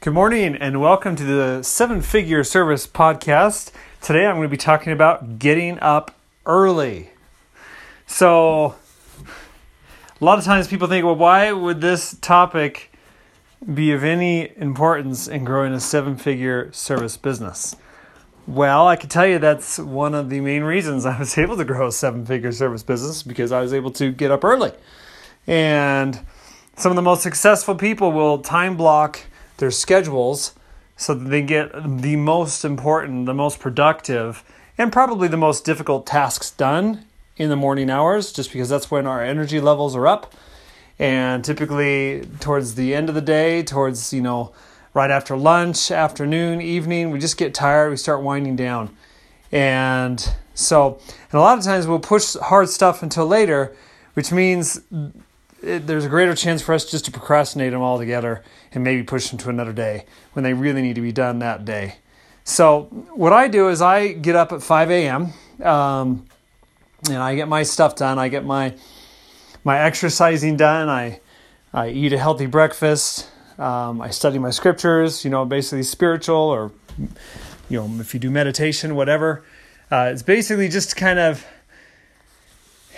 Good morning and welcome to the Seven Figure Service Podcast. Today I'm going to be talking about getting up early. So, a lot of times people think, well, why would this topic be of any importance in growing a seven figure service business? Well, I can tell you that's one of the main reasons I was able to grow a seven figure service business because I was able to get up early. And some of the most successful people will time block their schedules so that they get the most important, the most productive, and probably the most difficult tasks done in the morning hours, just because that's when our energy levels are up. And typically, towards the end of the day, towards, you know, right after lunch, afternoon, evening, we just get tired, we start winding down. And so, and a lot of times we'll push hard stuff until later, which means it, there's a greater chance for us just to procrastinate them all together and maybe push them to another day when they really need to be done that day. So what I do is I get up at 5 a.m. Um, and I get my stuff done. I get my my exercising done. I I eat a healthy breakfast. Um, I study my scriptures. You know, basically spiritual or you know if you do meditation, whatever. Uh, it's basically just kind of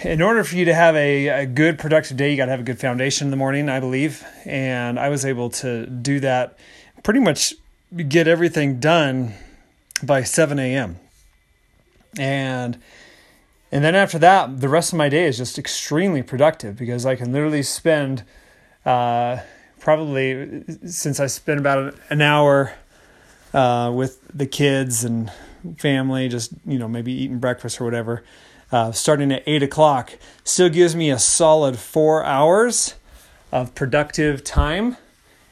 in order for you to have a, a good productive day, you got to have a good foundation in the morning, I believe. And I was able to do that pretty much get everything done by 7 a.m. And and then after that, the rest of my day is just extremely productive because I can literally spend uh, probably since I spend about an hour uh, with the kids and family, just you know maybe eating breakfast or whatever uh, starting at 8 o'clock still gives me a solid four hours of productive time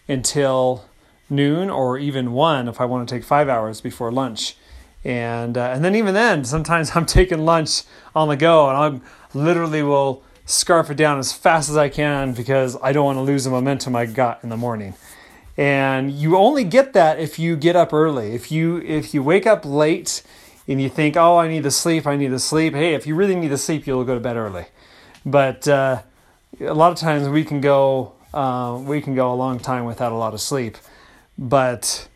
until noon or even one if I want to take five hours before lunch. And uh, and then even then, sometimes I'm taking lunch on the go, and I literally will scarf it down as fast as I can because I don't want to lose the momentum I got in the morning. And you only get that if you get up early. If you if you wake up late and you think, oh, I need to sleep, I need to sleep. Hey, if you really need to sleep, you'll go to bed early. But uh, a lot of times we can go uh, we can go a long time without a lot of sleep. But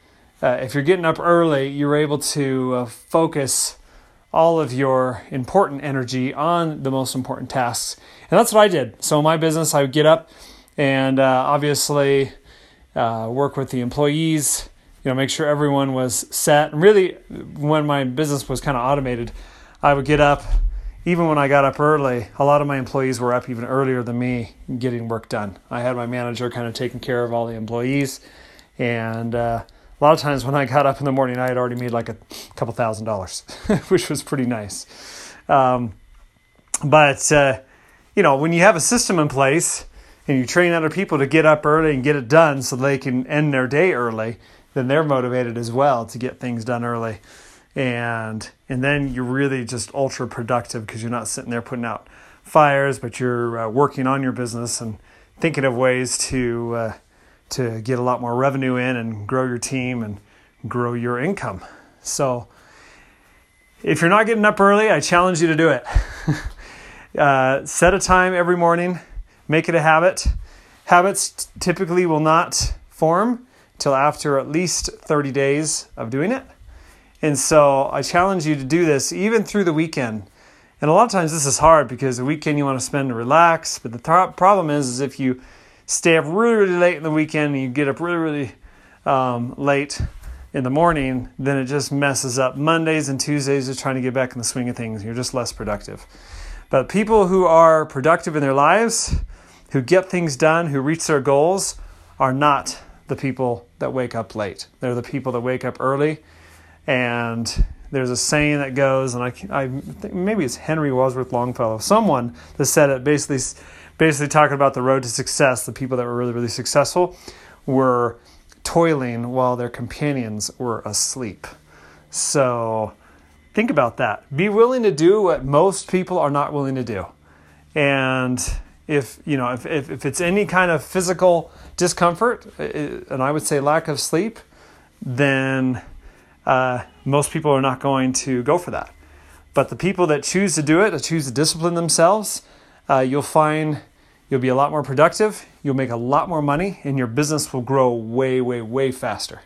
uh, if you're getting up early, you're able to uh, focus all of your important energy on the most important tasks. And that's what I did. So, in my business, I would get up and uh, obviously uh, work with the employees, you know, make sure everyone was set. And really, when my business was kind of automated, I would get up. Even when I got up early, a lot of my employees were up even earlier than me getting work done. I had my manager kind of taking care of all the employees. And uh, a lot of times when I got up in the morning, I had already made like a couple thousand dollars, which was pretty nice. Um, but, uh, you know, when you have a system in place and you train other people to get up early and get it done so they can end their day early, then they're motivated as well to get things done early. And and then you're really just ultra productive because you're not sitting there putting out fires, but you're uh, working on your business and thinking of ways to uh, to get a lot more revenue in and grow your team and grow your income. So if you're not getting up early, I challenge you to do it. uh, set a time every morning, make it a habit. Habits typically will not form till after at least 30 days of doing it. And so I challenge you to do this even through the weekend. And a lot of times this is hard because the weekend you want to spend to relax. But the th- problem is, is if you stay up really, really late in the weekend and you get up really, really um, late in the morning, then it just messes up Mondays and Tuesdays of trying to get back in the swing of things. You're just less productive. But people who are productive in their lives, who get things done, who reach their goals, are not the people that wake up late. They're the people that wake up early. And there's a saying that goes, and I, I think maybe it's Henry Wadsworth Longfellow, someone that said it basically, basically talking about the road to success. The people that were really, really successful were toiling while their companions were asleep. So think about that. Be willing to do what most people are not willing to do. And if you know if, if, if it's any kind of physical discomfort and i would say lack of sleep then uh, most people are not going to go for that but the people that choose to do it that choose to discipline themselves uh, you'll find You'll be a lot more productive, you'll make a lot more money, and your business will grow way, way, way faster.